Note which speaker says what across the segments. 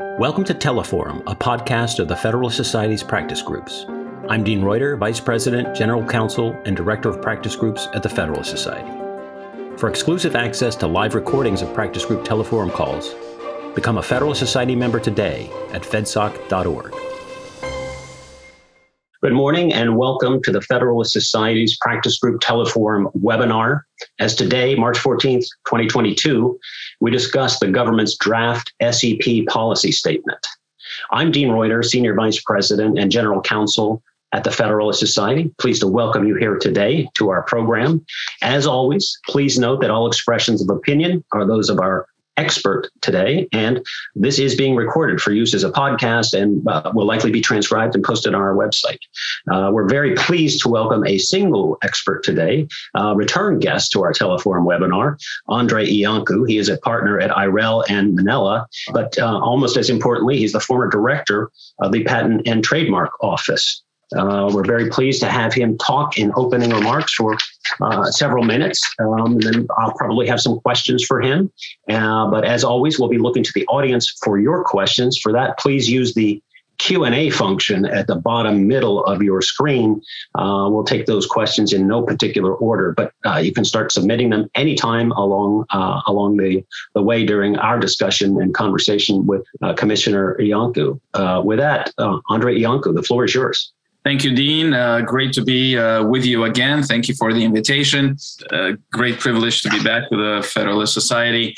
Speaker 1: Welcome to Teleforum, a podcast of the Federalist Society's practice groups. I'm Dean Reuter, Vice President, General Counsel, and Director of Practice Groups at the Federalist Society. For exclusive access to live recordings of practice group Teleforum calls, become a Federalist Society member today at fedsoc.org. Good morning and welcome to the Federalist Society's Practice Group Teleforum webinar. As today, March 14th, 2022, we discuss the government's draft SEP policy statement. I'm Dean Reuter, Senior Vice President and General Counsel at the Federalist Society. Pleased to welcome you here today to our program. As always, please note that all expressions of opinion are those of our expert today. And this is being recorded for use as a podcast and uh, will likely be transcribed and posted on our website. Uh, we're very pleased to welcome a single expert today, uh, return guest to our Teleforum webinar, Andrei Iancu. He is a partner at Irell and Manella, but uh, almost as importantly, he's the former director of the Patent and Trademark Office. Uh, we're very pleased to have him talk in opening remarks for uh, several minutes. Um, then I'll probably have some questions for him. Uh, but as always, we'll be looking to the audience for your questions. For that, please use the Q&A function at the bottom middle of your screen. Uh, we'll take those questions in no particular order, but uh, you can start submitting them anytime along uh, along the, the way during our discussion and conversation with uh, Commissioner Iancu. Uh, with that, uh, Andrei Iancu, the floor is yours.
Speaker 2: Thank you, Dean. Uh, great to be uh, with you again. Thank you for the invitation. Uh, great privilege to be back with the Federalist Society.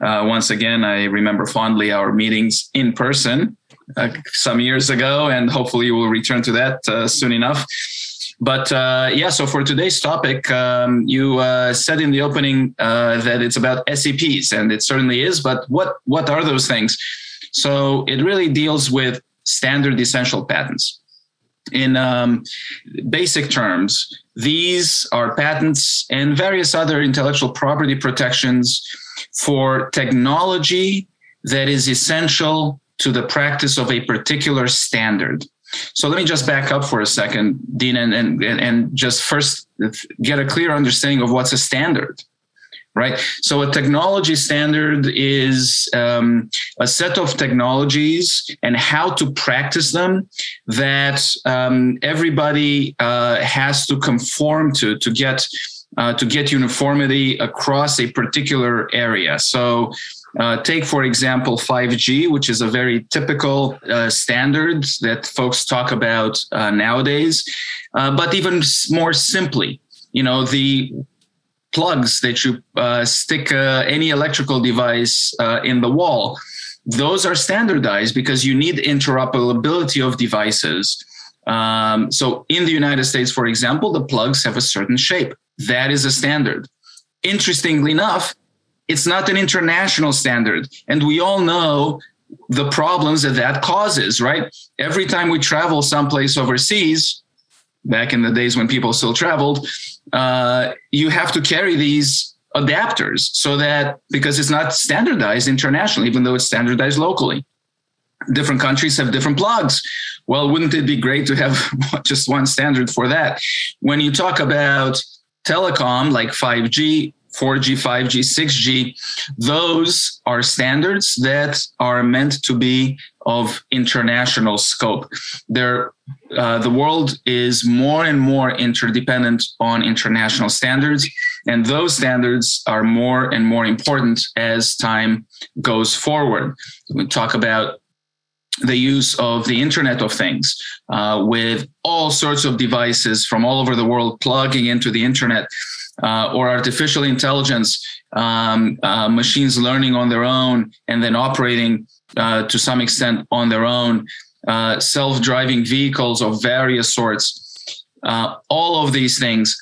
Speaker 2: Uh, once again, I remember fondly our meetings in person uh, some years ago, and hopefully we'll return to that uh, soon enough. But yeah, so for today's topic, um, you said in the opening that it's about SEPs, and it certainly is. But what what are those things? So it really deals with standard essential patents in um, basic terms, these are patents and various other intellectual property protections for technology that is essential to the practice of a particular standard. So let me just back up for a second, Dean, and, and, and just first get a clear understanding of what's a standard right? So a technology standard is um, a set of technologies and how to practice them that um, everybody uh, has to conform to to get uh, to get uniformity across a particular area. So. Uh, take, for example, 5G, which is a very typical uh, standard that folks talk about uh, nowadays. Uh, but even more simply, you know, the plugs that you uh, stick uh, any electrical device uh, in the wall. Those are standardized because you need interoperability of devices. Um, so in the United States, for example, the plugs have a certain shape. That is a standard. Interestingly enough, it's not an international standard. And we all know the problems that that causes, right? Every time we travel someplace overseas, back in the days when people still traveled, uh, you have to carry these adapters so that because it's not standardized internationally, even though it's standardized locally. Different countries have different plugs. Well, wouldn't it be great to have just one standard for that? When you talk about telecom like 5G, 4G, 5G, 6G, those are standards that are meant to be of international scope. Uh, the world is more and more interdependent on international standards, and those standards are more and more important as time goes forward. We talk about the use of the Internet of Things uh, with all sorts of devices from all over the world plugging into the Internet uh, or artificial intelligence, um, uh, machines learning on their own and then operating uh, to some extent on their own, uh, self driving vehicles of various sorts. Uh, all of these things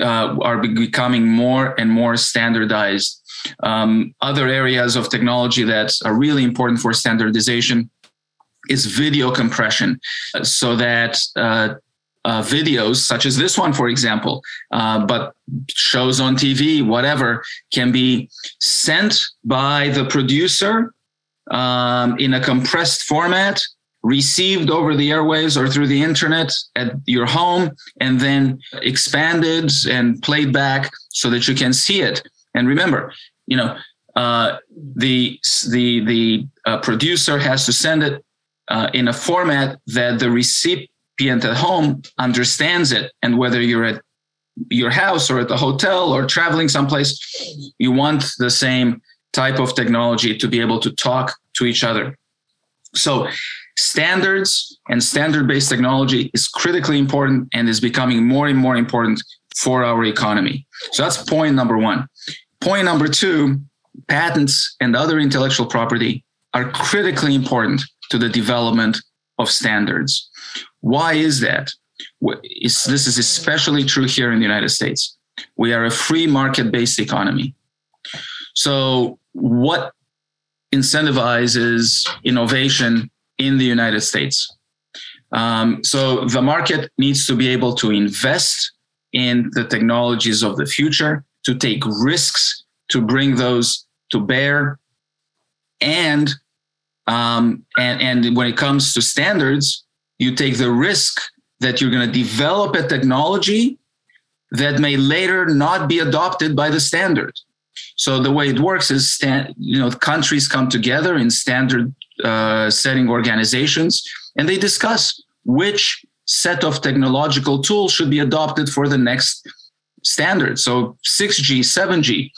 Speaker 2: uh, are becoming more and more standardized. Um, other areas of technology that are really important for standardization is video compression so that uh, uh, videos such as this one, for example, uh, but shows on TV, whatever, can be sent by the producer um, in a compressed format, received over the airwaves or through the internet at your home, and then expanded and played back so that you can see it. And remember, you know, uh, the the the uh, producer has to send it uh, in a format that the recipient at home understands it, and whether you're at your house or at the hotel or traveling someplace, you want the same type of technology to be able to talk to each other. So standards and standard based technology is critically important and is becoming more and more important for our economy. So that's point number one. Point number two patents and other intellectual property are critically important to the development of standards. Why is that? This is especially true here in the United States. We are a free market based economy. So, what incentivizes innovation in the United States. Um, so the market needs to be able to invest in the technologies of the future, to take risks, to bring those to bear, and um, and and when it comes to standards, you take the risk that you're going to develop a technology that may later not be adopted by the standard. So the way it works is, stand, you know, countries come together in standard uh, setting organizations, and they discuss which set of technological tools should be adopted for the next standard. So 6G, 7G,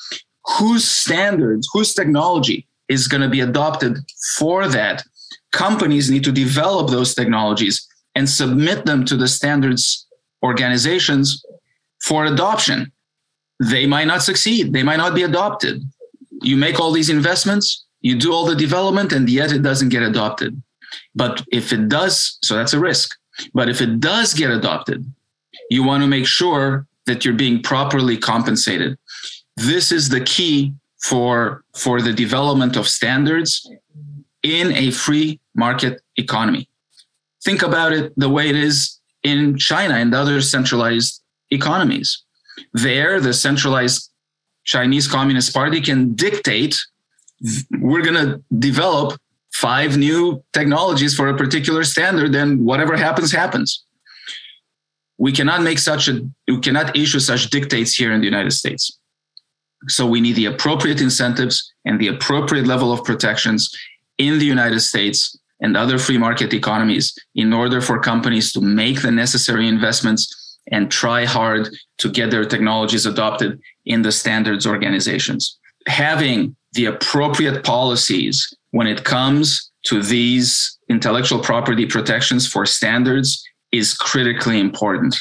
Speaker 2: whose standards, whose technology is going to be adopted for that? Companies need to develop those technologies and submit them to the standards organizations for adoption. They might not succeed, they might not be adopted. You make all these investments, you do all the development and yet it doesn't get adopted. But if it does, so that's a risk. But if it does get adopted, you want to make sure that you're being properly compensated. This is the key for, for the development of standards in a free market economy. Think about it the way it is in China and other centralized economies. There, the centralized Chinese Communist Party can dictate we're going to develop five new technologies for a particular standard then whatever happens happens we cannot make such a we cannot issue such dictates here in the united states so we need the appropriate incentives and the appropriate level of protections in the united states and other free market economies in order for companies to make the necessary investments and try hard to get their technologies adopted in the standards organizations having the appropriate policies when it comes to these intellectual property protections for standards is critically important.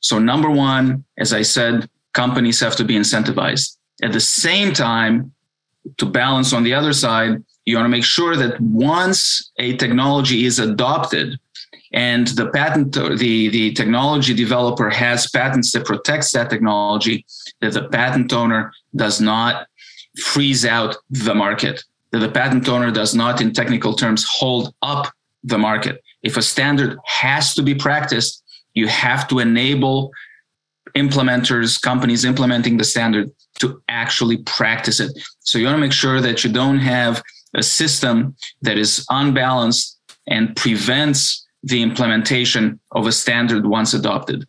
Speaker 2: So, number one, as I said, companies have to be incentivized. At the same time, to balance on the other side, you want to make sure that once a technology is adopted and the patent the, the technology developer has patents that protects that technology, that the patent owner does not freeze out the market, that the patent owner does not, in technical terms, hold up the market. If a standard has to be practiced, you have to enable implementers, companies implementing the standard to actually practice it. So you want to make sure that you don't have a system that is unbalanced and prevents the implementation of a standard once adopted.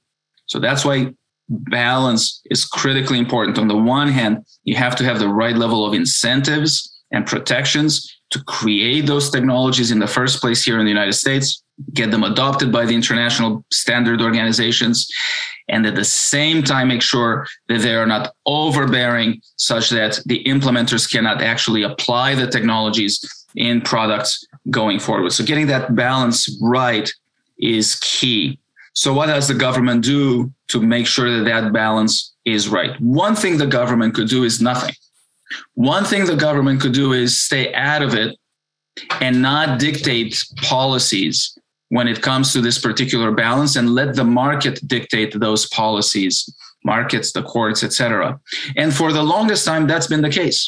Speaker 2: So that's why balance is critically important. On the one hand, you have to have the right level of incentives and protections to create those technologies in the first place here in the United States, get them adopted by the international standard organizations, and at the same time make sure that they are not overbearing such that the implementers cannot actually apply the technologies in products going forward. So getting that balance right is key. So, what does the government do to make sure that that balance is right? One thing the government could do is nothing. One thing the government could do is stay out of it and not dictate policies when it comes to this particular balance and let the market dictate those policies markets the courts etc and for the longest time that's been the case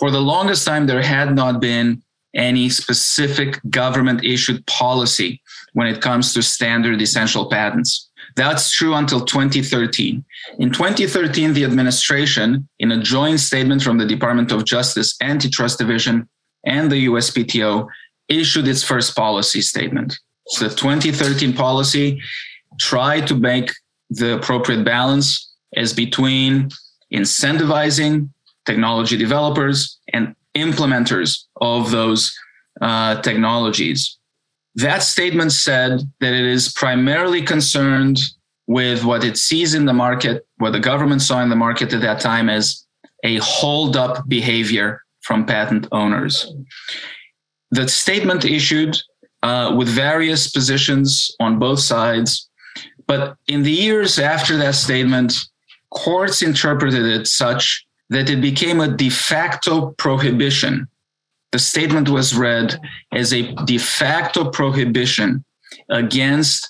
Speaker 2: for the longest time there had not been any specific government issued policy when it comes to standard essential patents. That's true until 2013. In 2013, the administration, in a joint statement from the Department of Justice Antitrust Division and the USPTO, issued its first policy statement. So the 2013 policy tried to make the appropriate balance as between incentivizing technology developers and implementers of those uh, technologies. That statement said that it is primarily concerned with what it sees in the market, what the government saw in the market at that time as a hold up behavior from patent owners. The statement issued uh, with various positions on both sides. But in the years after that statement, courts interpreted it such that it became a de facto prohibition. The statement was read as a de facto prohibition against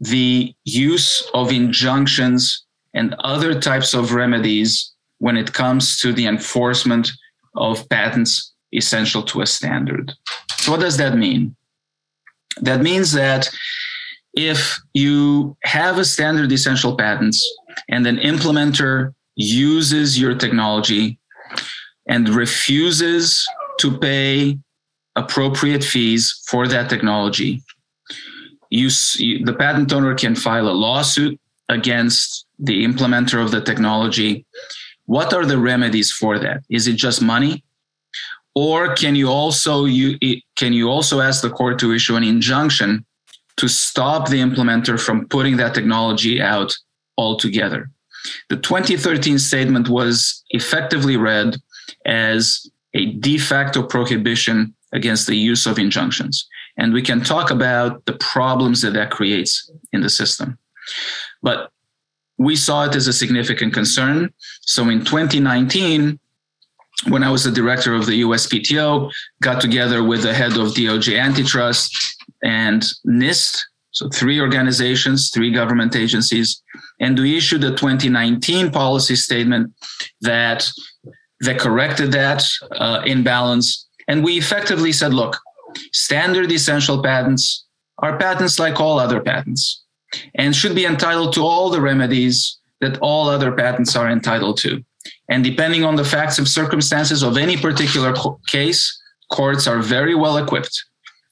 Speaker 2: the use of injunctions and other types of remedies when it comes to the enforcement of patents essential to a standard. So, what does that mean? That means that if you have a standard essential patents and an implementer uses your technology and refuses to pay appropriate fees for that technology, you, the patent owner can file a lawsuit against the implementer of the technology. What are the remedies for that? Is it just money? Or can you also you can you also ask the court to issue an injunction to stop the implementer from putting that technology out altogether? The 2013 statement was effectively read as a de facto prohibition against the use of injunctions. And we can talk about the problems that that creates in the system. But we saw it as a significant concern. So in 2019, when I was the director of the USPTO, got together with the head of DOJ antitrust and NIST, so three organizations, three government agencies, and we issued a 2019 policy statement that that corrected that uh, imbalance. And we effectively said, look, standard essential patents are patents like all other patents and should be entitled to all the remedies that all other patents are entitled to. And depending on the facts and circumstances of any particular case, courts are very well equipped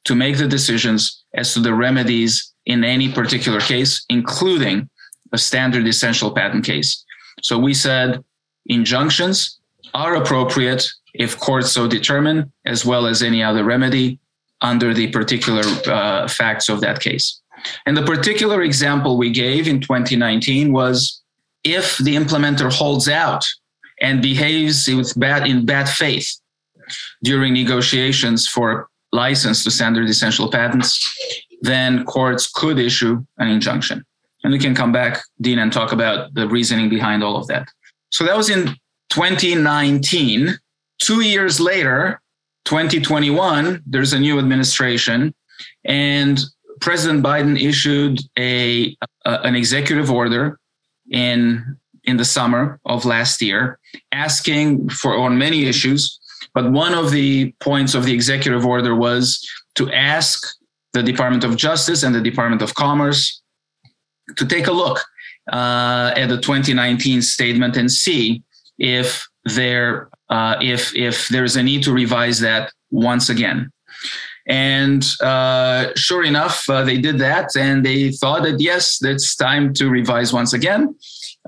Speaker 2: to make the decisions as to the remedies in any particular case, including a standard essential patent case. So we said injunctions are appropriate if courts so determine, as well as any other remedy under the particular uh, facts of that case. And the particular example we gave in 2019 was if the implementer holds out and behaves with bad in bad faith during negotiations for license to standard essential patents, then courts could issue an injunction. And we can come back, Dean, and talk about the reasoning behind all of that. So that was in 2019. Two years later, 2021, there's a new administration, and President Biden issued a, a an executive order in in the summer of last year, asking for on many issues. But one of the points of the executive order was to ask the Department of Justice and the Department of Commerce to take a look uh, at the 2019 statement and see if there uh, if if there's a need to revise that once again. And uh, sure enough, uh, they did that, and they thought that yes, it's time to revise once again.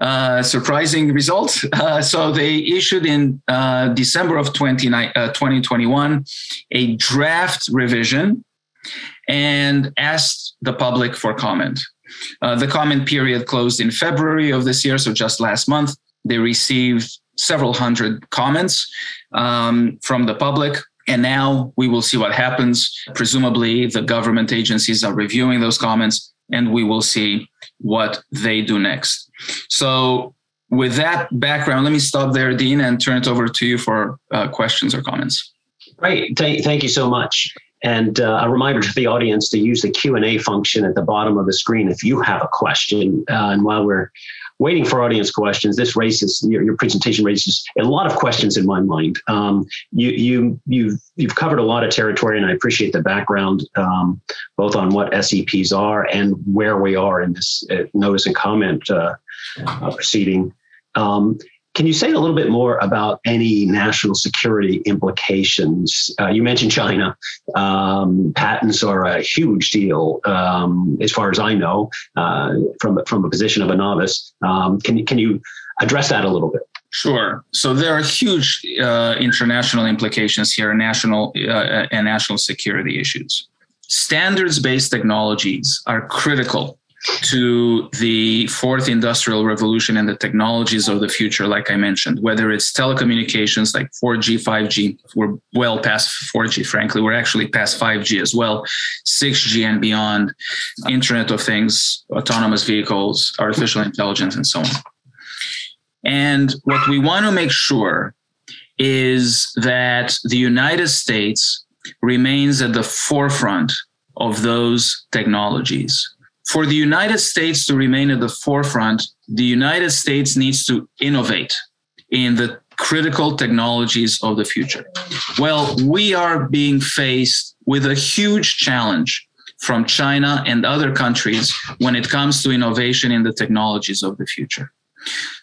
Speaker 2: Uh, surprising result. Uh, so they issued in uh, December of 20, 2021 uh, a draft revision and asked the public for comment. Uh, the comment period closed in February of this year, so just last month. They received several hundred comments um, from the public. And now we will see what happens. Presumably, the government agencies are reviewing those comments, and we will see what they do next. So, with that background, let me stop there, Dean, and turn it over to you for uh, questions or comments.
Speaker 1: Great, Th- thank you so much. And uh, a reminder to the audience to use the Q and A function at the bottom of the screen if you have a question. Uh, and while we're waiting for audience questions, this raises your, your presentation raises a lot of questions in my mind. Um, you you you've you've covered a lot of territory, and I appreciate the background um, both on what SEPs are and where we are in this uh, notice and comment uh, uh, proceeding. Um, can you say a little bit more about any national security implications? Uh, you mentioned China. Um, patents are a huge deal, um, as far as I know, uh, from from a position of a novice. Um, can can you address that a little bit?
Speaker 2: Sure. So there are huge uh, international implications here, national uh, and national security issues. Standards-based technologies are critical to the fourth industrial revolution and the technologies of the future, like I mentioned, whether it's telecommunications like 4G, 5G, we're well past 4G, frankly, we're actually past 5G as well, 6G and beyond, Internet of Things, autonomous vehicles, artificial intelligence, and so on. And what we want to make sure is that the United States remains at the forefront of those technologies for the United States to remain at the forefront, the United States needs to innovate in the critical technologies of the future. Well, we are being faced with a huge challenge from China and other countries when it comes to innovation in the technologies of the future.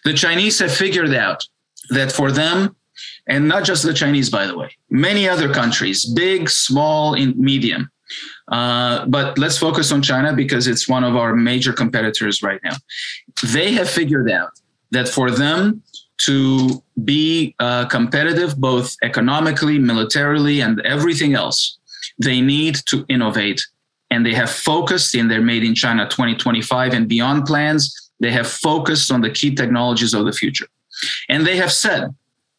Speaker 2: The Chinese have figured out that for them, and not just the Chinese, by the way, many other countries, big, small, and medium, uh, but let's focus on China because it's one of our major competitors right now. They have figured out that for them to be uh, competitive, both economically, militarily, and everything else, they need to innovate. And they have focused in their Made in China 2025 and beyond plans. They have focused on the key technologies of the future. And they have said,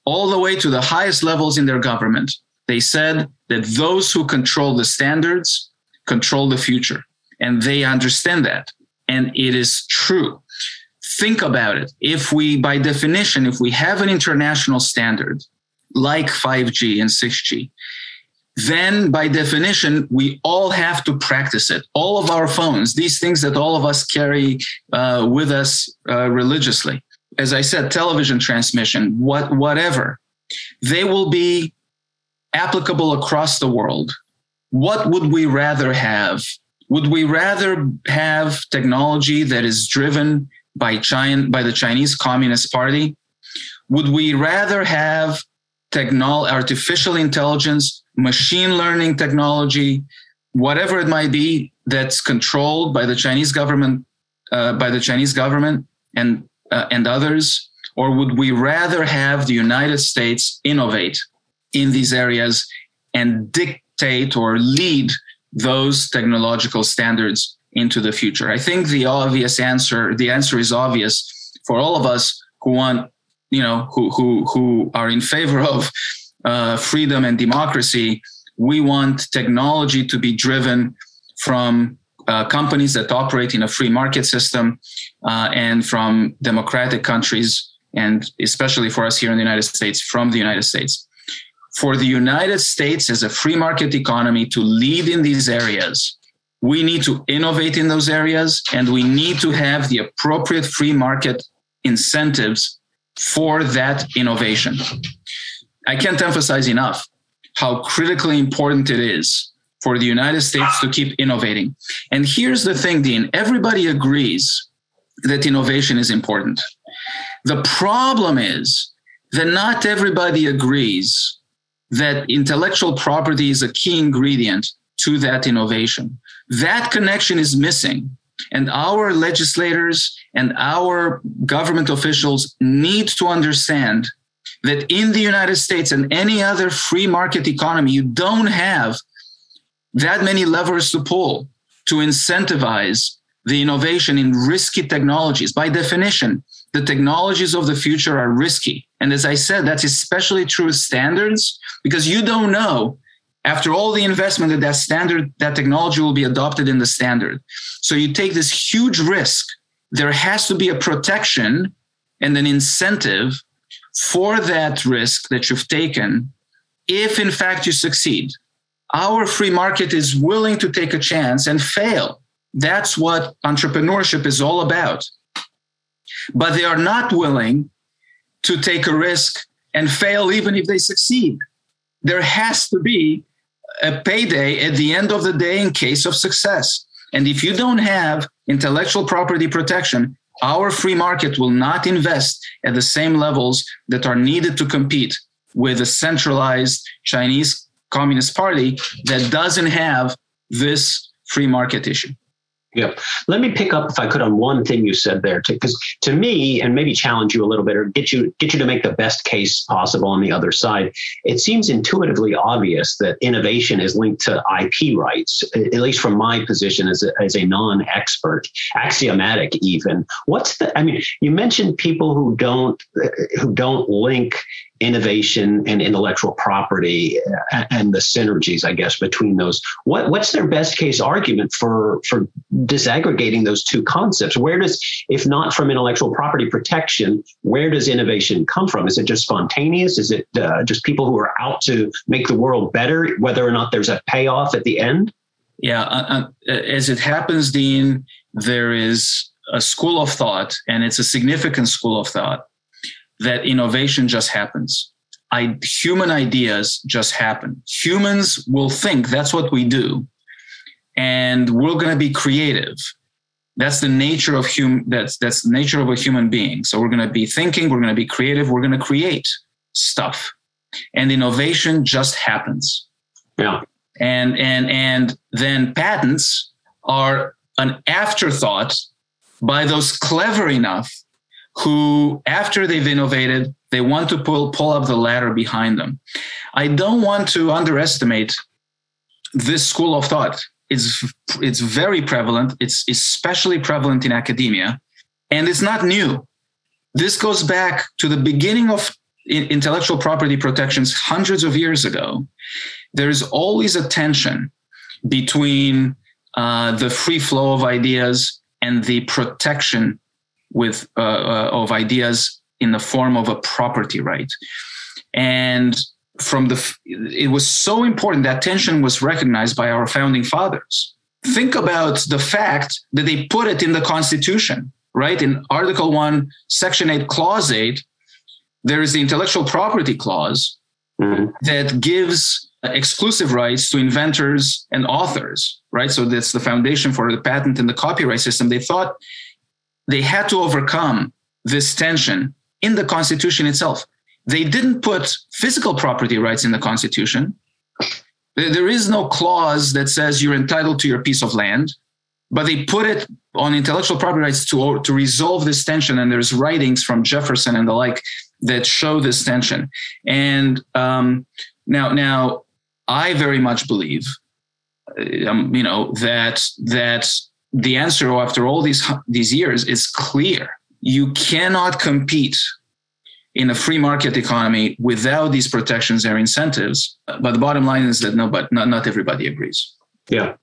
Speaker 2: all the way to the highest levels in their government, they said that those who control the standards control the future. And they understand that. And it is true. Think about it. If we, by definition, if we have an international standard like 5G and 6G, then by definition, we all have to practice it. All of our phones, these things that all of us carry uh, with us uh, religiously, as I said, television transmission, what, whatever, they will be applicable across the world what would we rather have? Would we rather have technology that is driven by China, by the Chinese Communist Party? Would we rather have technol- artificial intelligence, machine learning technology, whatever it might be, that's controlled by the Chinese government, uh, by the Chinese government and uh, and others, or would we rather have the United States innovate in these areas and dictate dictate or lead those technological standards into the future? I think the obvious answer, the answer is obvious for all of us who want, you know, who who who are in favor of uh, freedom and democracy. We want technology to be driven from uh, companies that operate in a free market system uh, and from democratic countries, and especially for us here in the United States, from the United States for the United States as a free market economy to lead in these areas, we need to innovate in those areas and we need to have the appropriate free market incentives for that innovation. I can't emphasize enough how critically important it is for the United States to keep innovating. And here's the thing, Dean everybody agrees that innovation is important. The problem is that not everybody agrees that intellectual property is a key ingredient to that innovation. That connection is missing. And our legislators and our government officials need to understand that in the United States and any other free market economy, you don't have that many levers to pull to incentivize the innovation in risky technologies. By definition, the technologies of the future are risky. And as I said, that's especially true with standards because you don't know after all the investment that that standard, that technology will be adopted in the standard. So you take this huge risk. There has to be a protection and an incentive for that risk that you've taken if in fact you succeed. Our free market is willing to take a chance and fail. That's what entrepreneurship is all about but they are not willing to take a risk and fail even if they succeed. There has to be a payday at the end of the day in case of success. And if you don't have intellectual property protection, our free market will not invest at the same levels that are needed to compete with a centralized Chinese Communist Party that doesn't have this free market issue.
Speaker 1: Yep. Let me pick up, if I could, on one thing you said there, because to, to me, and maybe challenge you a little bit, or get you get you to make the best case possible on the other side. It seems intuitively obvious that innovation is linked to IP rights, at least from my position as a, as a non-expert, axiomatic even. What's the? I mean, you mentioned people who don't uh, who don't link innovation and intellectual property uh, and the synergies, I guess, between those. What what's their best case argument for for disaggregating those two concepts? Where does, if not from intellectual property protection, where does innovation come from? Is it just spontaneous? Is it uh, just people who are out to make the world better, whether or not there's a payoff at the end?
Speaker 2: Yeah, uh, uh, as it happens, Dean, there is a school of thought, and it's a significant school of thought that innovation just happens. I, human ideas just happen. Humans will think that's what we do, and we're going to be creative. That's the nature of human. That's that's the nature of a human being. So we're going to be thinking. We're going to be creative. We're going to create stuff, and innovation just happens.
Speaker 1: Yeah.
Speaker 2: And and and then patents are an afterthought by those clever enough who, after they've innovated, they want to pull, pull up the ladder behind them. I don't want to underestimate this school of thought. It's, it's very prevalent. It's especially prevalent in academia, and it's not new. This goes back to the beginning of intellectual property protections hundreds of years ago. There's always a tension between uh, the free flow of ideas and the protection with uh, uh, of ideas in the form of a property right? And from the it was so important that tension was recognized by our founding fathers. Think about the fact that they put it in the constitution right? In article 1 section 8 clause 8 there is the intellectual property clause mm-hmm. that gives exclusive rights to inventors and authors right? So that's the foundation for the patent and the copyright system. They thought they had to overcome this tension in the Constitution itself. They didn't put physical property rights in the Constitution. There is no clause that says you're entitled to your piece of land, but they put it on intellectual property rights to, to resolve this tension. And there's writings from Jefferson and the like that show this tension. And um, now, now, I very much believe, um, you know, that that the answer after all these these years is clear. You cannot compete in a free market economy without these protections or incentives. But the bottom line is that no, but not, not everybody agrees.
Speaker 1: Yeah,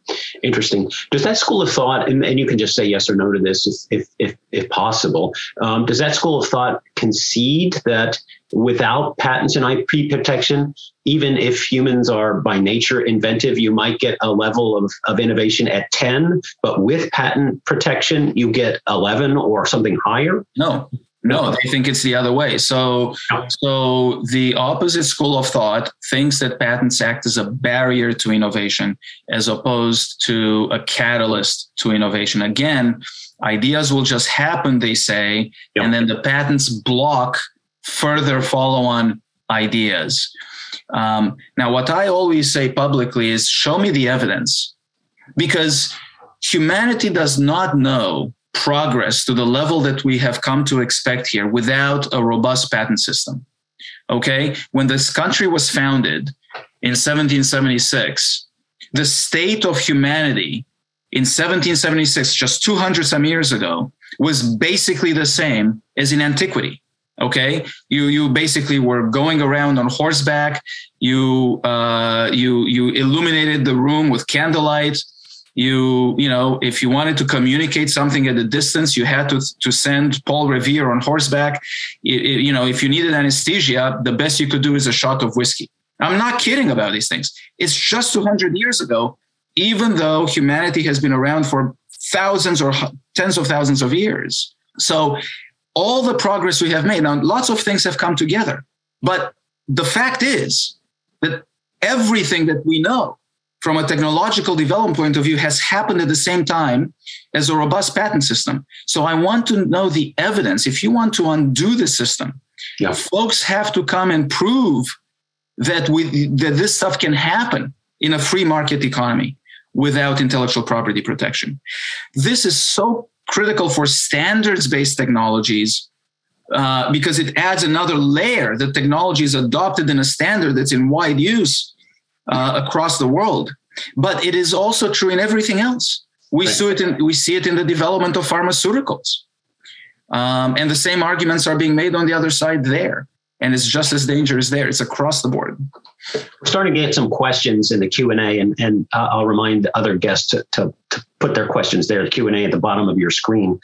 Speaker 1: interesting. Does that school of thought, and, and you can just say yes or no to this if if if, possible, um, does that school of thought concede that without patents and IP protection, even if humans are by nature inventive, you might get a level of, of innovation at 10, but with patent protection, you get 11 or something higher?
Speaker 2: No, no, they think it's the other way. So, so the opposite school of thought thinks that patents act as a barrier to innovation as opposed to a catalyst to innovation. Again, ideas will just happen, they say, yep. and then the patents block further follow on ideas. Um, now, what I always say publicly is show me the evidence because humanity does not know progress to the level that we have come to expect here without a robust patent system. Okay. When this country was founded in 1776, the state of humanity in 1776, just 200 some years ago, was basically the same as in antiquity. Okay, you you basically were going around on horseback. You uh, you you illuminated the room with candlelight you you know if you wanted to communicate something at a distance you had to to send paul revere on horseback. It, it, you know if you needed anesthesia the best you could do is a shot of whiskey. I'm not kidding about these things. It's just 200 years ago even though humanity has been around for thousands or tens of thousands of years. So all the progress we have made now lots of things have come together. But the fact is that everything that we know from a technological development point of view has happened at the same time as a robust patent system. So I want to know the evidence. If you want to undo the system, yeah. folks have to come and prove that we that this stuff can happen in a free market economy. without intellectual property protection. This is so critical for standards based technologies uh, because it adds another layer. The technology is adopted in a standard that's in wide use uh, across the world. But it is also true in everything else. We, right. see, it in, we see it in the development of pharmaceuticals. Um, and the same arguments are being made on the other side there. And it's just as dangerous there. It's across the board.
Speaker 1: We're starting to get some questions in the Q&A, and, and I'll remind the other guests to, to, to put their questions there, the Q&A at the bottom of your screen.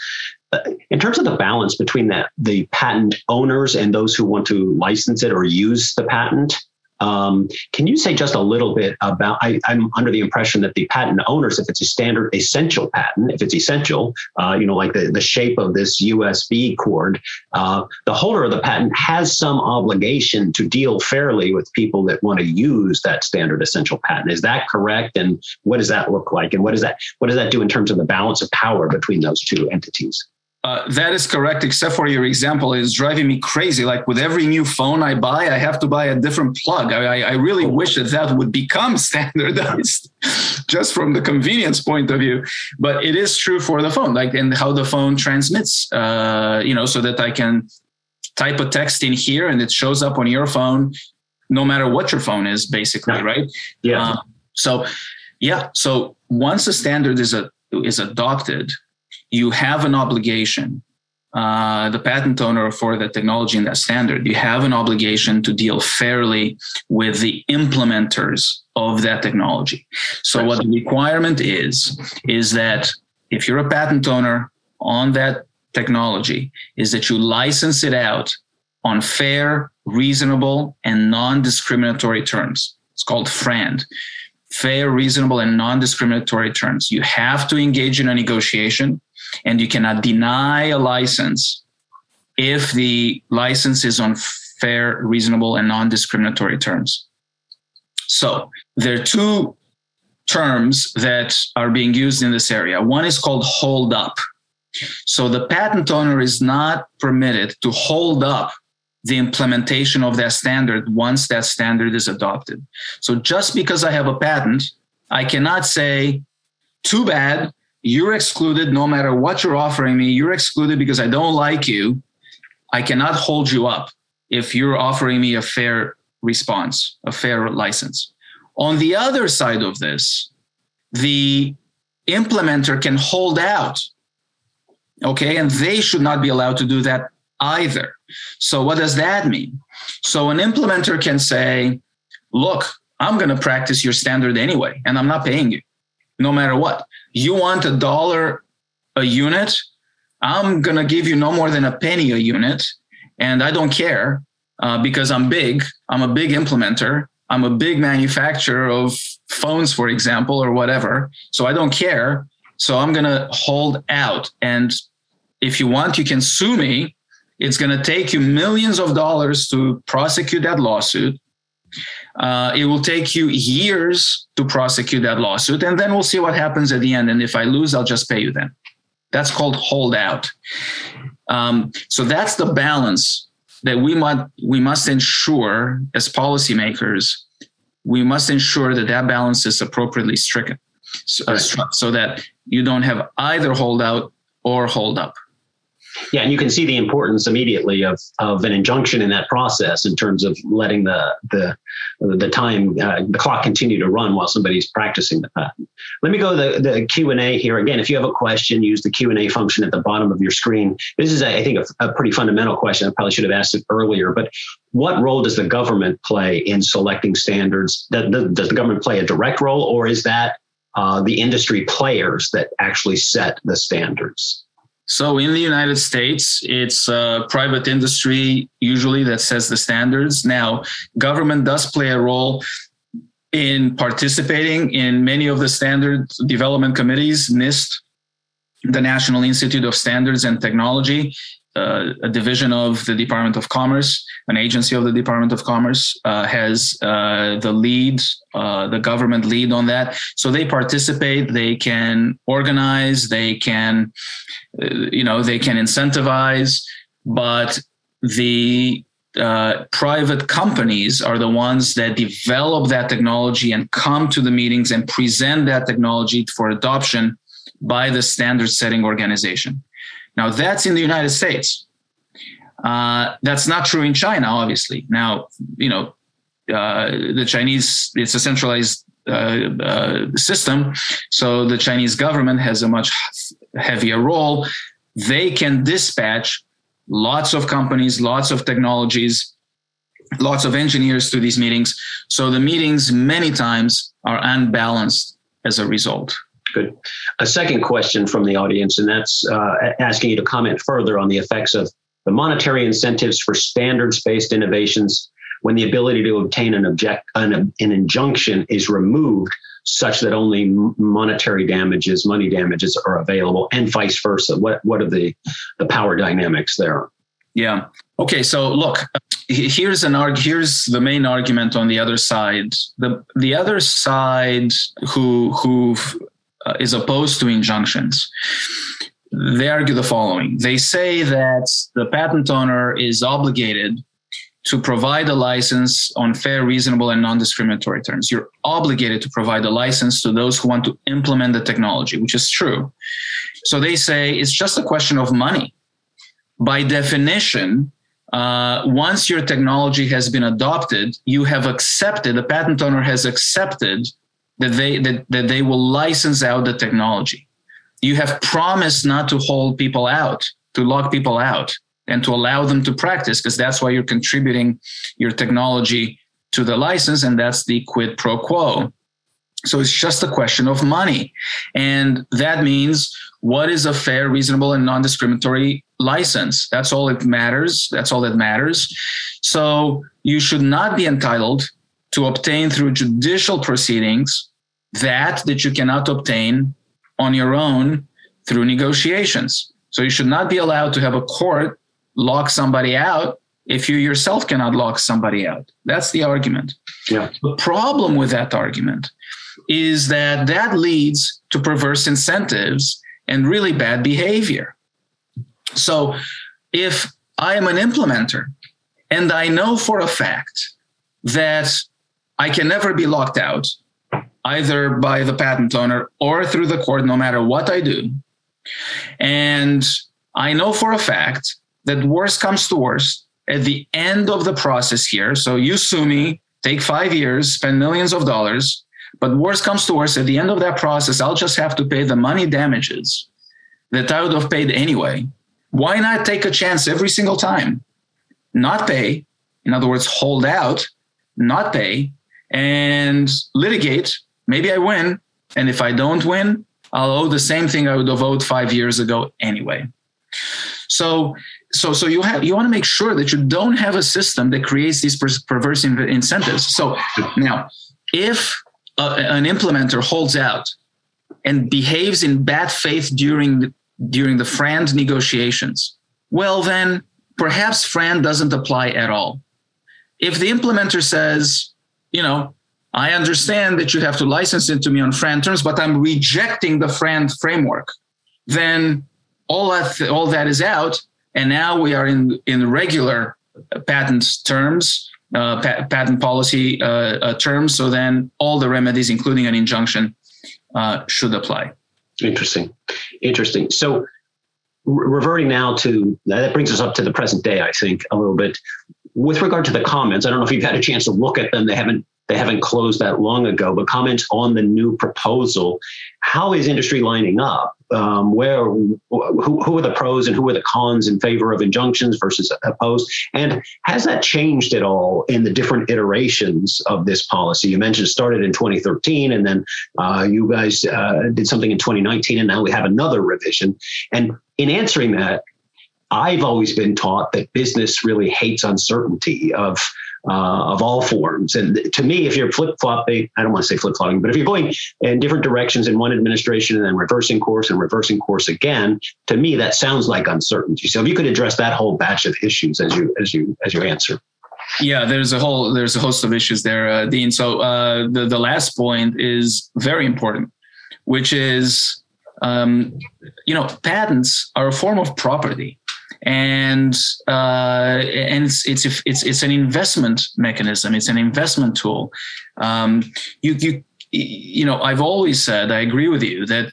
Speaker 1: Uh, in terms of the balance between that, the patent owners and those who want to license it or use the patent, um, can you say just a little bit about? I, am under the impression that the patent owners, if it's a standard essential patent, if it's essential, uh, you know, like the, the shape of this USB cord, uh, the holder of the patent has some obligation to deal fairly with people that want to use that standard essential patent. Is that correct? And what does that look like? And what does that what does that do in terms of the balance of power between those two entities?
Speaker 2: Uh, that is correct, except for your example. It's driving me crazy. Like with every new phone I buy, I have to buy a different plug. I, I really wish that that would become standardized just from the convenience point of view. But it is true for the phone, like and how the phone transmits, uh, you know, so that I can type a text in here and it shows up on your phone, no matter what your phone is, basically, right?
Speaker 1: Yeah. Uh,
Speaker 2: so, yeah. So once a standard is a is adopted, you have an obligation uh, the patent owner for the technology and that standard, you have an obligation to deal fairly with the implementers of that technology. So what the requirement is, is that if you're a patent owner on that technology, is that you license it out on fair, reasonable, and non-discriminatory terms. It's called FRAND. Fair, reasonable, and non-discriminatory terms. You have to engage in a negotiation and you cannot deny a license if the license is on fair, reasonable, and non discriminatory terms. So there are two terms that are being used in this area. One is called hold up. So the patent owner is not permitted to hold up the implementation of that standard once that standard is adopted. So just because I have a patent, I cannot say, too bad, you're excluded no matter what you're offering me. You're excluded because I don't like you. I cannot hold you up if you're offering me a fair response, a fair license. On the other side of this, the implementer can hold out. Okay. And they should not be allowed to do that either. So, what does that mean? So, an implementer can say, look, I'm going to practice your standard anyway, and I'm not paying you no matter what you want a dollar a unit, I'm going to give you no more than a penny a unit. And I don't care uh, because I'm big. I'm a big implementer. I'm a big manufacturer of phones, for example, or whatever. So I don't care. So I'm going to hold out. And if you want, you can sue me. It's going to take you millions of dollars to prosecute that lawsuit. Uh, it will take you years to prosecute that lawsuit, and then we'll see what happens at the end. And if I lose, I'll just pay you then. That's called holdout. Um, so that's the balance that we must we must ensure as policymakers. We must ensure that that balance is appropriately stricken, so, uh, so that you don't have either holdout or hold up.
Speaker 1: Yeah, and you can see the importance immediately of, of an injunction in that process in terms of letting the the the time uh, the clock continue to run while somebody's practicing the patent. Let me go to the, the Q and A here again. If you have a question, use the Q and A function at the bottom of your screen. This is, I think, a, a pretty fundamental question. I probably should have asked it earlier, but what role does the government play in selecting standards? Does, the government play a direct role, or is that uh, the industry players that actually set the standards?
Speaker 2: So in the United States, it's private industry usually that sets the standards. Now, government does play a role in participating in many of the standard development committees, NIST, the National Institute of Standards and Technology, uh, a division of the Department of Commerce, an agency of the Department of Commerce, uh, has uh, the lead, uh, the government lead on that. So they participate, they can organize, they can, uh, you know, they can incentivize, but the uh, private companies are the ones that develop that technology and come to the meetings and present that technology for adoption by the standard setting organization. Now, that's in the United States. Uh, that's not true in China, obviously. Now, you know, uh, the Chinese, it's a centralized uh, uh, system. So the Chinese government has a much heavier role. They can dispatch lots of companies, lots of technologies, lots of engineers to these meetings. So the meetings many times are unbalanced as a result.
Speaker 1: Good. A second question from the audience, and that's uh, asking you to comment further on the effects of the monetary incentives for standards based innovations when the ability to obtain an object an, an injunction is removed such that only monetary damages money damages are available and vice versa. What what are the the power dynamics there?
Speaker 2: Yeah. Okay so look here's an arg here's the main argument on the other side. The the other side who who uh, is opposed to injunctions they argue the following they say that the patent owner is obligated to provide a license on fair, reasonable, and non discriminatory terms. You're obligated to provide a license to those who want to implement the technology, which is true. So they say it's just a question of money. By definition, uh, once your technology has been adopted, you have accepted, the patent owner has accepted that they, that, that they will license out the technology. You have promised not to hold people out, to lock people out and to allow them to practice because that's why you're contributing your technology to the license and that's the quid pro quo. So it's just a question of money. And that means what is a fair reasonable and non-discriminatory license? That's all it matters. That's all that matters. So you should not be entitled to obtain through judicial proceedings that that you cannot obtain on your own through negotiations so you should not be allowed to have a court lock somebody out if you yourself cannot lock somebody out. That's the argument.
Speaker 1: Yeah.
Speaker 2: The problem with that argument is that that leads to perverse incentives and really bad behavior. So if I am an implementer and I know for a fact that I can never be locked out either by the patent owner or through the court, no matter what I do. And I know for a fact that worst comes to worst, at the end of the process here, so you sue me, take five years, spend millions of dollars, but worst comes to worst, at the end of that process, I'll just have to pay the money damages that I would have paid anyway. Why not take a chance every single time? Not pay, in other words, hold out, not pay, and litigate. Maybe I win. And if I don't win, I'll owe the same thing I would have owed five years ago anyway. So so so you have you want to make sure that you don't have a system that creates these perverse incentives so now if a, an implementer holds out and behaves in bad faith during during the FRAND negotiations well then perhaps FRAND doesn't apply at all if the implementer says you know i understand that you have to license it to me on FRAND terms but i'm rejecting the FRAND framework then all that all that is out and now we are in in regular patent terms, uh, pa- patent policy uh, uh, terms. So then all the remedies, including an injunction, uh, should apply.
Speaker 1: Interesting, interesting. So reverting now to that brings us up to the present day, I think, a little bit. With regard to the comments, I don't know if you've had a chance to look at them. They haven't they haven't closed that long ago, but comments on the new proposal. How is industry lining up? Um, where who, who are the pros and who are the cons in favor of injunctions versus opposed? And has that changed at all in the different iterations of this policy? You mentioned it started in 2013, and then uh, you guys uh, did something in 2019, and now we have another revision. And in answering that, I've always been taught that business really hates uncertainty of uh, of all forms. And to me, if you're flip flopping, I don't want to say flip flopping, but if you're going in different directions in one administration and then reversing course and reversing course again, to me that sounds like uncertainty. So if you could address that whole batch of issues as you as you as you answer.
Speaker 2: Yeah, there's a whole there's a host of issues there, uh, Dean. So uh, the the last point is very important, which is um, you know patents are a form of property and uh, and it's, it's it's it's an investment mechanism. It's an investment tool. Um, you you you know, I've always said I agree with you that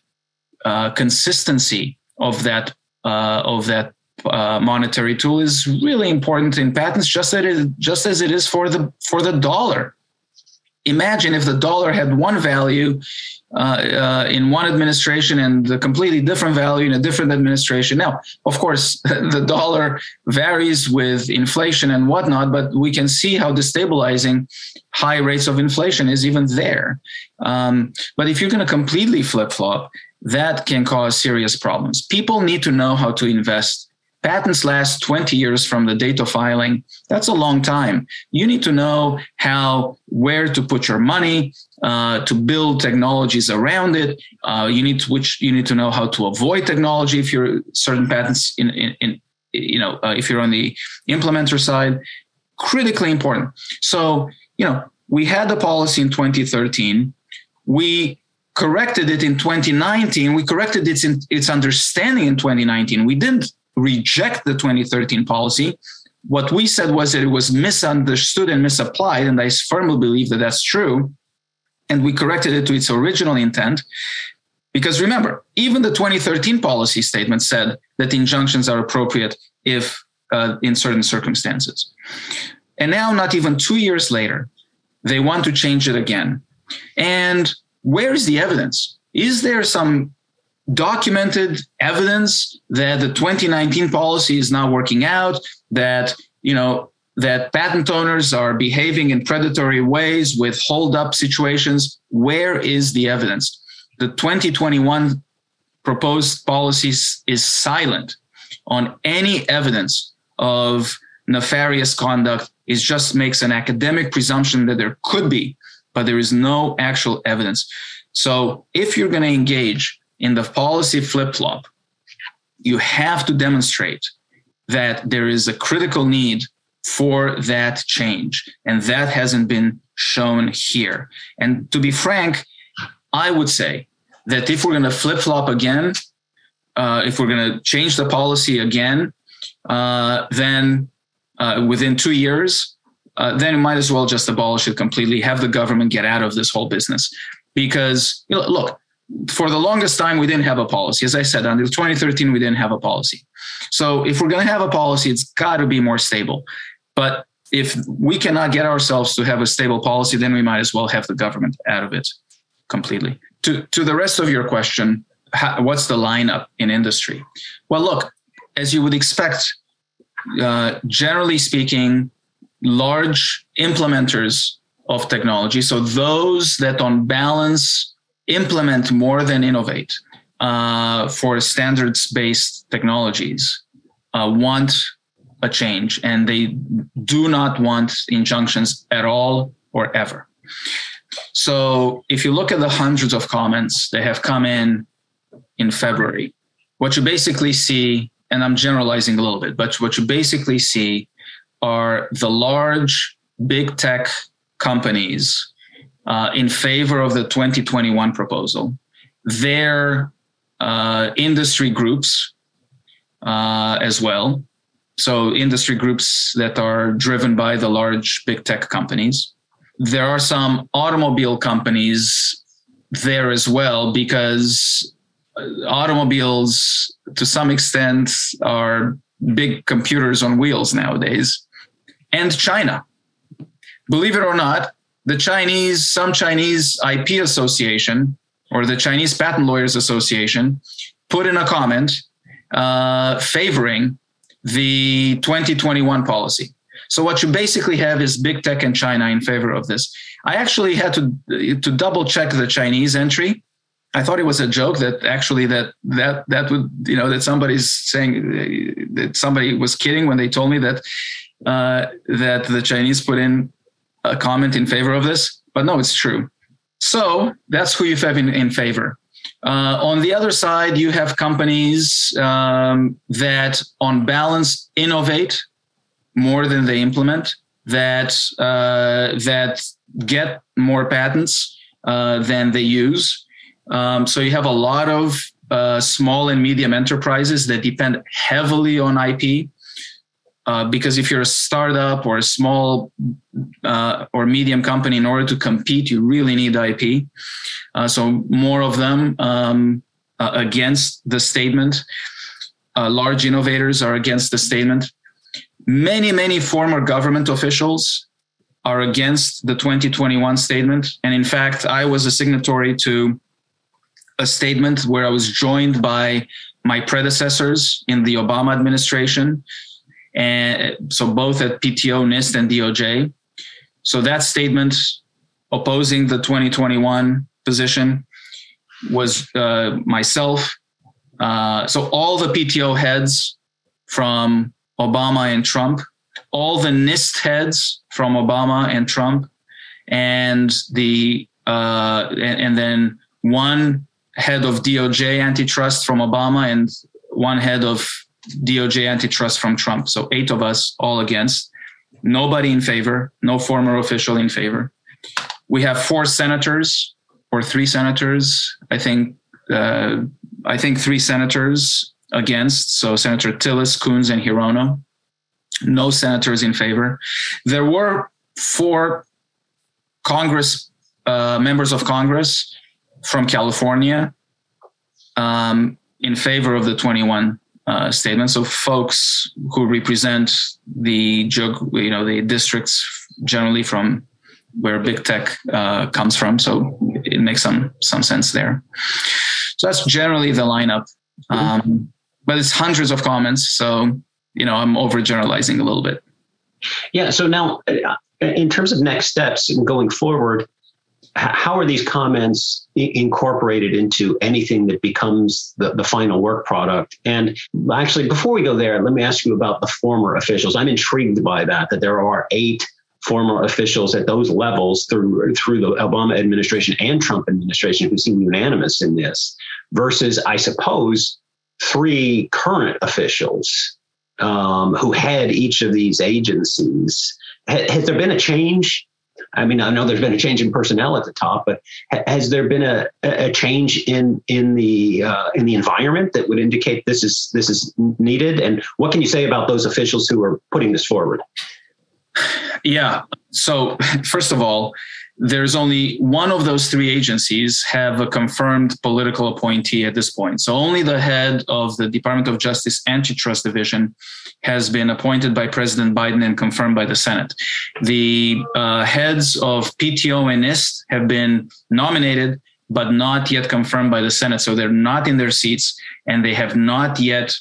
Speaker 2: uh, consistency of that uh, of that uh, monetary tool is really important in patents, just as it just as it is for the for the dollar. Imagine if the dollar had one value uh, uh, in one administration and a completely different value in a different administration. Now, of course, the dollar varies with inflation and whatnot, but we can see how destabilizing high rates of inflation is even there. Um, but if you're going to completely flip flop, that can cause serious problems. People need to know how to invest patents last 20 years from the date of filing. That's a long time. You need to know how where to put your money uh, to build technologies around it. Uh, you need to which you need to know how to avoid technology if you're certain patents in, in, in you know uh, if you're on the implementer side. Critically important. So you know we had the policy in 2013 we corrected it in 2019 we corrected its its understanding in 2019 we didn't reject the 2013 policy. What we said was that it was misunderstood and misapplied, and I firmly believe that that's true. And we corrected it to its original intent. Because remember, even the 2013 policy statement said that injunctions are appropriate if uh, in certain circumstances. And now, not even two years later, they want to change it again. And where is the evidence? Is there some documented evidence that the 2019 policy is not working out, that, you know, that patent owners are behaving in predatory ways with hold up situations. Where is the evidence? The 2021 proposed policies is silent on any evidence of nefarious conduct. It just makes an academic presumption that there could be, but there is no actual evidence. So if you're going to engage in the policy flip flop, you have to demonstrate that there is a critical need for that change. And that hasn't been shown here. And to be frank, I would say that if we're going to flip flop again, uh, if we're going to change the policy again, uh, then uh, within two years, uh, then you might as well just abolish it completely, have the government get out of this whole business. Because you know, look, for the longest time, we didn't have a policy. As I said, until 2013, we didn't have a policy. So if we're going to have a policy, it's got to be more stable. But if we cannot get ourselves to have a stable policy, then we might as well have the government out of it completely. To, to the rest of your question, how, what's the lineup in industry? Well, look, as you would expect, uh, generally speaking, large implementers of technology, so those that on balance implement more than innovate uh, for standards based technologies uh, want a change and they do not want injunctions at all or ever. So if you look at the hundreds of comments that have come in in February, what you basically see, and I'm generalizing a little bit, but what you basically see are the large big tech companies uh, in favor of the 2021 proposal. Their uh, industry groups uh, as well. So, industry groups that are driven by the large big tech companies. There are some automobile companies there as well because uh, automobiles, to some extent, are big computers on wheels nowadays. And China. Believe it or not, the Chinese, some Chinese IP association or the Chinese Patent Lawyers Association put in a comment uh, favoring the 2021 policy. So what you basically have is big tech and China in favor of this. I actually had to to double check the Chinese entry. I thought it was a joke that actually that that that would you know that somebody's saying that somebody was kidding when they told me that uh, that the Chinese put in a comment in favor of this, but no, it's true. So that's who you have in, in favor. Uh, on the other side, you have companies um, that, on balance, innovate more than they implement, that uh, that get more patents uh, than they use. Um, so you have a lot of uh, small and medium enterprises that depend heavily on IP. Uh, because if you're a startup or a small uh, or medium company, in order to compete, you really need IP. Uh, so more of them um, uh, against the statement. Uh, large innovators are against the statement. Many, many former government officials are against the 2021 statement. And in fact, I was a signatory to a statement where I was joined by my predecessors in the Obama administration. And so both at PTO, NIST, and DOJ. So that statement opposing the 2021 position was uh, myself. Uh, so all the PTO heads from Obama and Trump, all the NIST heads from Obama and Trump, and the uh, and, and then one head of DOJ antitrust from Obama and one head of DOJ antitrust from Trump. So eight of us all against. Nobody in favor, no former official in favor. We have four senators or three senators. I think uh, I think three senators against. So Senator Tillis, Coons, and Hirono. No senators in favor. There were four Congress uh, members of Congress from California um, in favor of the 21 uh, statement. So folks who represent the you know the districts generally from where big tech uh, comes from. So it makes some some sense there. So that's generally the lineup. Um, but it's hundreds of comments, so you know I'm overgeneralizing a little bit.
Speaker 1: Yeah. So now, uh, in terms of next steps and going forward, how are these comments incorporated into anything that becomes the, the final work product? And actually, before we go there, let me ask you about the former officials. I'm intrigued by that, that there are eight former officials at those levels through through the Obama administration and Trump administration who seem unanimous in this, versus I suppose three current officials um, who head each of these agencies. has there been a change I mean, I know there's been a change in personnel at the top, but has there been a, a change in in the uh, in the environment that would indicate this is this is needed? And what can you say about those officials who are putting this forward?
Speaker 2: Yeah. So first of all, there's only one of those three agencies have a confirmed political appointee at this point. So only the head of the Department of Justice Antitrust Division has been appointed by President Biden and confirmed by the Senate. The uh, heads of PTO and NIST have been nominated, but not yet confirmed by the Senate. So they're not in their seats and they have not yet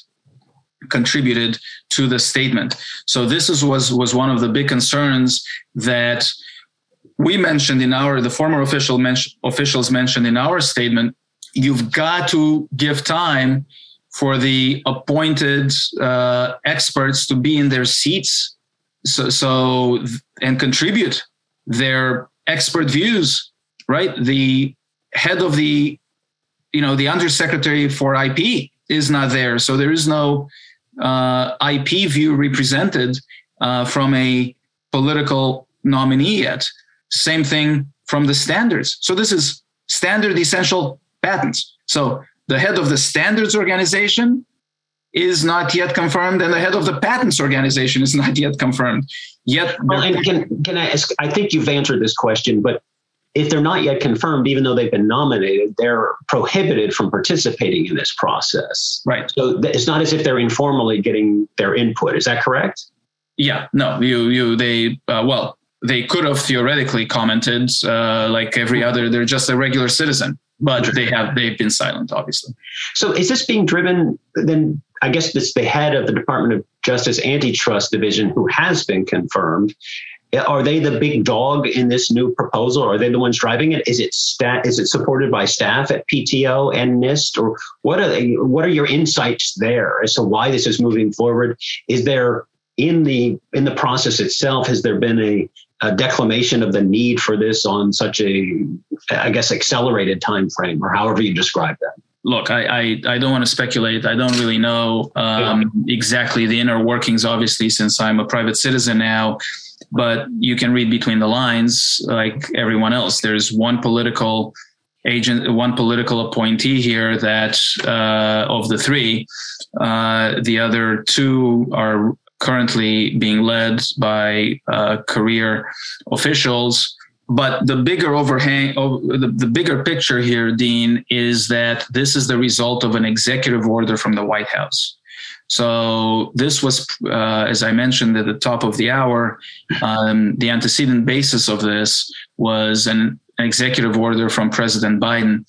Speaker 2: contributed to the statement. So this is, was, was one of the big concerns that we mentioned in our the former official men- officials mentioned in our statement you've got to give time for the appointed uh, experts to be in their seats so, so and contribute their expert views right? The head of the you know the undersecretary for ip is not there so there is no uh, ip view represented uh, from a political nominee yet same thing from the standards. So this is standard essential patents. So the head of the standards organization is not yet confirmed, and the head of the patents organization is not yet confirmed. Yet,
Speaker 1: well, and can can I ask? I think you've answered this question, but if they're not yet confirmed, even though they've been nominated, they're prohibited from participating in this process.
Speaker 2: Right.
Speaker 1: So it's not as if they're informally getting their input. Is that correct?
Speaker 2: Yeah. No. You. You. They. Uh, well, they could have theoretically commented uh, like every other they're just a regular citizen but they have they've been silent obviously
Speaker 1: so is this being driven then i guess it's the head of the department of justice antitrust division who has been confirmed are they the big dog in this new proposal? Are they the ones driving it? Is it stat? Is it supported by staff at PTO and NIST, or what are they? What are your insights there as to why this is moving forward? Is there in the in the process itself? Has there been a a declamation of the need for this on such a, I guess, accelerated time frame, or however you describe that?
Speaker 2: Look, I, I, I don't want to speculate. I don't really know um, yeah. exactly the inner workings, obviously, since I'm a private citizen now. But you can read between the lines, like everyone else. There's one political agent, one political appointee here that uh, of the three, uh, the other two are currently being led by uh, career officials. But the bigger overhang, oh, the, the bigger picture here, Dean, is that this is the result of an executive order from the White House. So this was, uh, as I mentioned at the top of the hour, um, the antecedent basis of this was an, an executive order from President Biden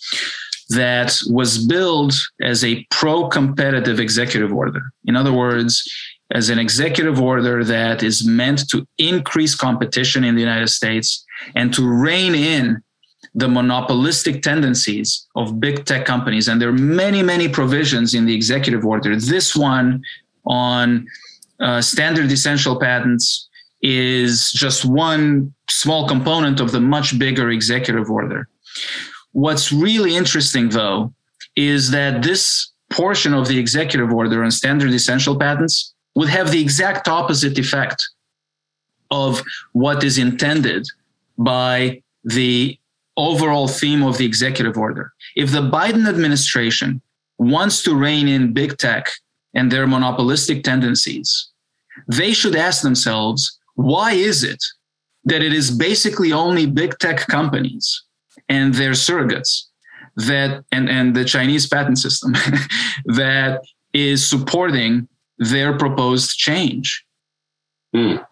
Speaker 2: that was billed as a pro-competitive executive order. In other words, as an executive order that is meant to increase competition in the United States and to rein in the monopolistic tendencies of big tech companies. And there are many, many provisions in the executive order. This one on uh, standard essential patents is just one small component of the much bigger executive order. What's really interesting, though, is that this portion of the executive order on standard essential patents would have the exact opposite effect of what is intended by the overall theme of the executive order. If the Biden administration wants to rein in big tech and their monopolistic tendencies, they should ask themselves why is it that it is basically only big tech companies and their surrogates that and, and the Chinese patent system that is supporting their proposed change.
Speaker 1: Mm.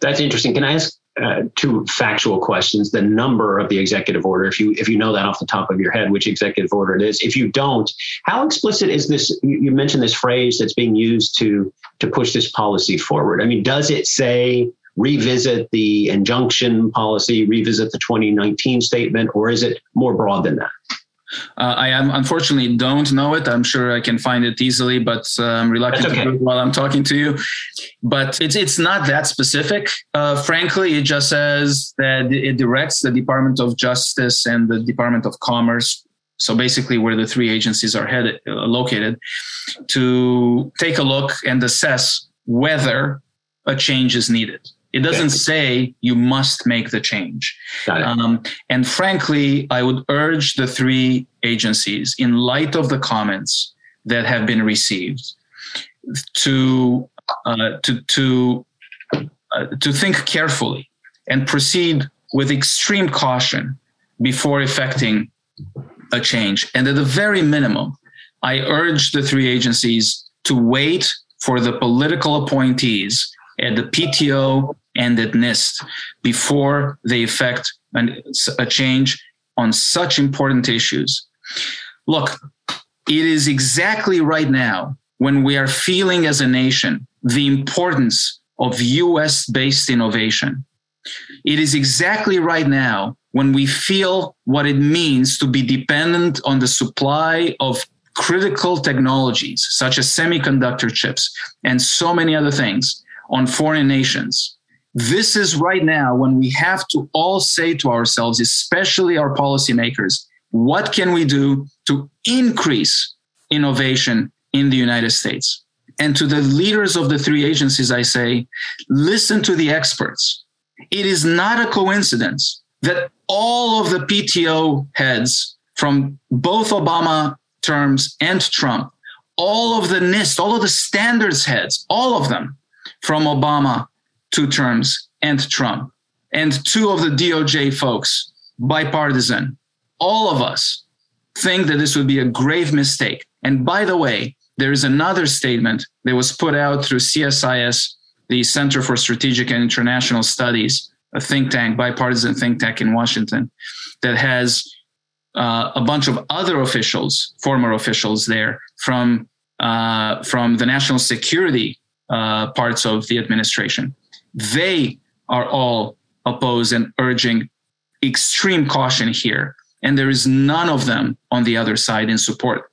Speaker 1: That's interesting. Can I ask uh, two factual questions the number of the executive order if you if you know that off the top of your head which executive order it is if you don't how explicit is this you, mentioned this phrase that's being used to to push this policy forward i mean does it say revisit the injunction policy revisit the 2019 statement or is it more broad than that
Speaker 2: uh, I am unfortunately don't know it. I'm sure I can find it easily, but uh, I'm reluctant okay. to do it while I'm talking to you. But it's it's not that specific. Uh, frankly, it just says that it directs the Department of Justice and the Department of Commerce. So basically, where the three agencies are headed, uh, located, to take a look and assess whether a change is needed. It doesn't say you must make the change. Um, and frankly, I would urge the three agencies, in light of the comments that have been received, to uh, to to uh, to think carefully and proceed with extreme caution before effecting a change. And at the very minimum, I urge the three agencies to wait for the political appointees at the PTO and at NIST before they effect an, a change on such important issues. Look, it is exactly right now when we are feeling as a nation the importance of US based innovation. It is exactly right now when we feel what it means to be dependent on the supply of critical technologies such as semiconductor chips and so many other things on foreign nations. This is right now when we have to all say to ourselves, especially our policymakers, what can we do to increase innovation in the United States? And to the leaders of the three agencies, I say, listen to the experts. It is not a coincidence that all of the PTO heads from both Obama terms and Trump, all of the NIST, all of the standards heads, all of them from Obama two terms and Trump, and two of the DOJ folks, bipartisan, all of us think that this would be a grave mistake. And by the way, there is another statement that was put out through CSIS, the Center for Strategic and International Studies, a think tank, bipartisan think tank in Washington, that has uh, a bunch of other officials, former officials there from uh, from the national security uh, parts of the administration. They are all opposed and urging extreme caution here. And there is none of them on the other side in support.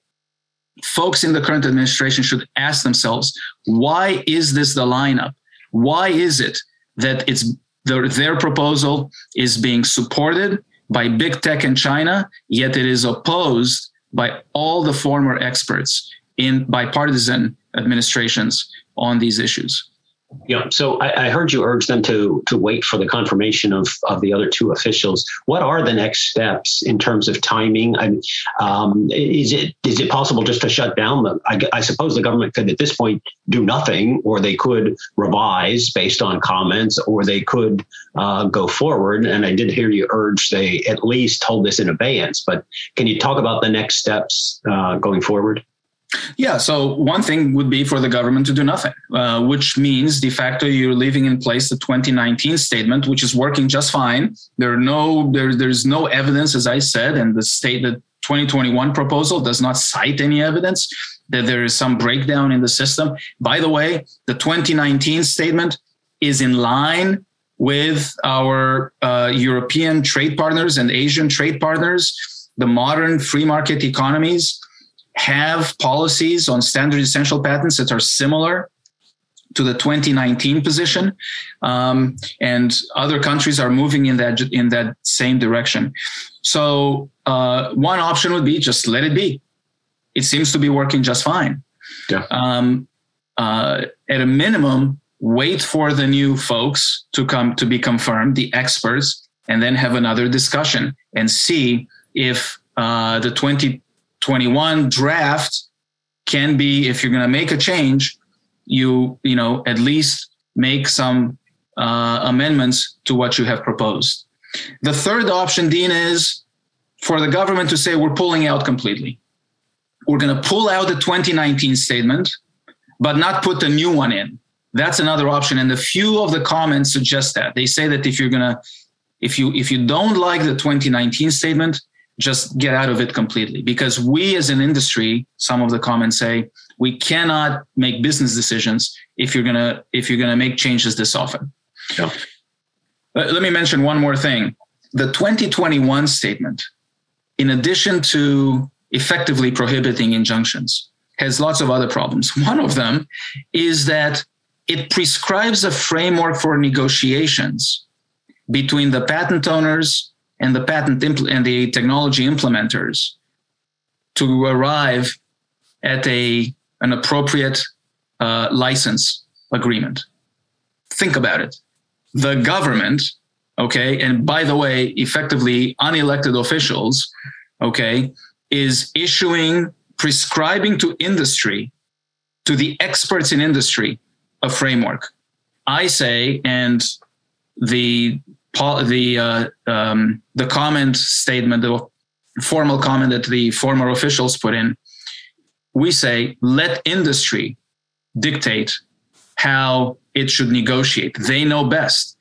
Speaker 2: Folks in the current administration should ask themselves why is this the lineup? Why is it that it's their, their proposal is being supported by big tech and China, yet it is opposed by all the former experts in bipartisan administrations on these issues.
Speaker 1: Yeah. So I, I, heard you urge them to to wait for the confirmation of of the other two officials. What are the next steps in terms of timing? Um, is it is it possible just to shut down the? I, I, suppose the government could at this point do nothing, or they could revise based on comments, or they could uh, go forward. And I did hear you urge they at least hold this in abeyance. But can you talk about the next steps uh, going forward?
Speaker 2: Yeah, so one thing would be for the government to do nothing, uh, which means de facto you're leaving in place the 2019 statement, which is working just fine. There are no there, there's no evidence, as I said, and the state the 2021 proposal does not cite any evidence that there is some breakdown in the system. By the way, the 2019 statement is in line with our uh, European trade partners and Asian trade partners, the modern free market economies have policies on standard essential patents that are similar to the 2019 position, um, and other countries are moving in that in that same direction. So uh, one option would be just let it be. It seems to be working just fine.
Speaker 1: Yeah.
Speaker 2: Um, uh, at a minimum, wait for the new folks to come to be confirmed, the experts, and then have another discussion and see if uh, the 20 21 draft can be if you're going to make a change you you know at least make some uh, amendments to what you have proposed. The third option dean is for the government to say we're pulling out completely. We're going to pull out the 2019 statement but not put the new one in. That's another option and a few of the comments suggest that. They say that if you're going to if you if you don't like the 2019 statement just get out of it completely. Because we as an industry some of the comments say we cannot make business decisions if you're going to if you're to make changes this often.
Speaker 1: Yeah.
Speaker 2: Uh, let me mention one more thing. The 2021 statement in addition to effectively prohibiting injunctions has lots of other problems. One of them is that it prescribes a framework for negotiations between the patent owners and the patent impl- and the technology implementers to arrive at a an appropriate uh, license agreement. Think about it. The government, okay, and by the way, effectively unelected officials, okay, is issuing, prescribing to industry, to the experts in industry, a framework. I say, and the the uh, um, the comment statement, the formal comment that the former officials put in, we say let industry dictate how it should negotiate. They know best.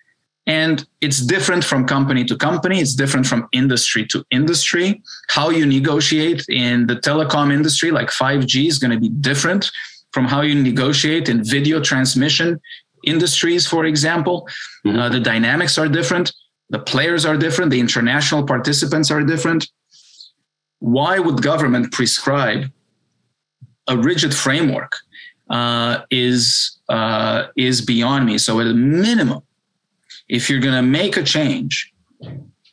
Speaker 2: And it's different from company to company. It's different from industry to industry. How you negotiate in the telecom industry, like 5G, is going to be different from how you negotiate in video transmission industries, for example. Mm-hmm. Uh, the dynamics are different. The players are different. The international participants are different. Why would government prescribe a rigid framework? Uh, is uh, is beyond me. So at a minimum, if you're going to make a change,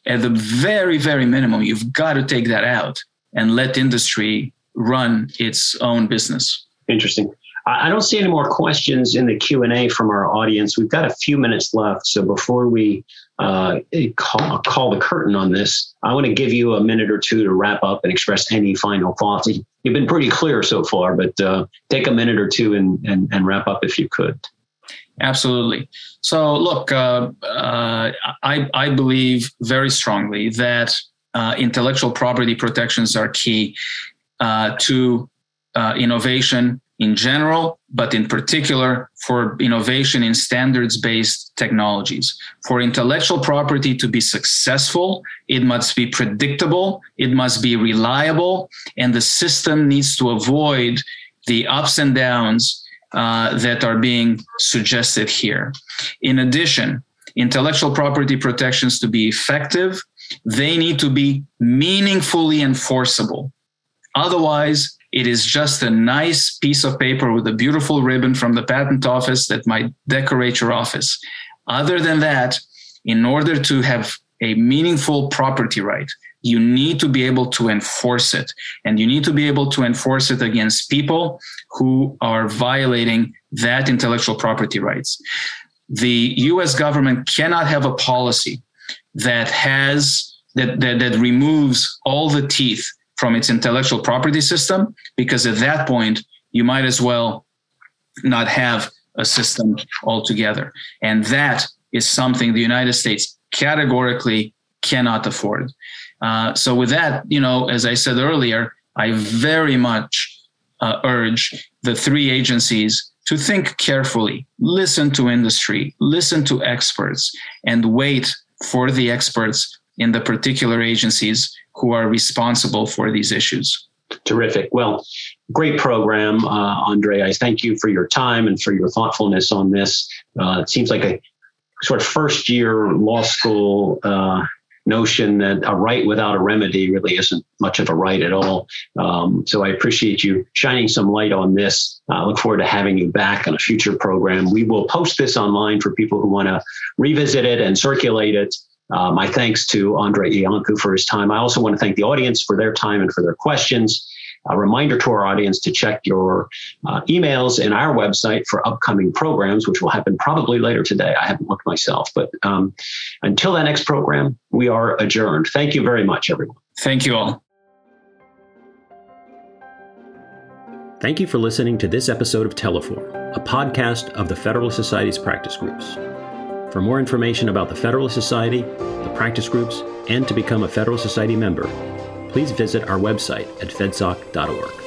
Speaker 2: at the very very minimum, you've got to take that out and let industry run its own business.
Speaker 1: Interesting. I don't see any more questions in the Q and A from our audience. We've got a few minutes left, so before we uh, call, call, the curtain on this, I want to give you a minute or two to wrap up and express any final thoughts. You've been pretty clear so far, but uh, take a minute or two and, and, and wrap up if you could.
Speaker 2: Absolutely. So, look, uh, uh I, I believe very strongly that uh, intellectual property protections are key uh, to innovation in general, but in particular for innovation in standards based technologies. For intellectual property to be successful, it must be predictable, it must be reliable, and the system needs to avoid the ups and downs uh, that are being suggested here. In addition, intellectual property protections to be effective, they need to be meaningfully enforceable. Otherwise, it is just a nice piece of paper with a beautiful ribbon from the patent office that might decorate your office. Other than that, in order to have a meaningful property right, you need to be able to enforce it. And you need to be able to enforce it against people who are violating that intellectual property rights. The US government cannot have a policy that has that, that, that removes all the teeth from its intellectual property system, because at that point, you might as well not have a system altogether. And that is something the United States categorically cannot afford. Uh, so, with that, you know, as I said earlier, I very much uh, urge the three agencies to think carefully, listen to industry, listen to experts, and wait for the experts in the particular agencies who are responsible for these issues.
Speaker 1: Terrific. Well, great program, uh, Andrei. I thank you for your time and for your thoughtfulness on this. Uh, it seems like a sort of first year law school uh, notion that a right without a remedy really isn't much of a right at all. Um, so I appreciate you shining some light on this. I look forward to having you back on a future program. We will post this online for people who want to revisit it and circulate it. Uh, my thanks to Andrei Iancu for his time. I also want to thank the audience for their time and for their questions. A reminder to our audience to check your uh, emails and our website for upcoming programs, which will happen probably later today. I haven't looked myself, but um, until that next program, we are adjourned. Thank you very much, everyone.
Speaker 2: Thank you all.
Speaker 1: Thank you for listening to this episode of Teleforum, a podcast of the Federalist Society's practice groups. For more information about the Federalist Society, the practice groups, and to become a Federalist Society member, please visit our website at fedsoc.org.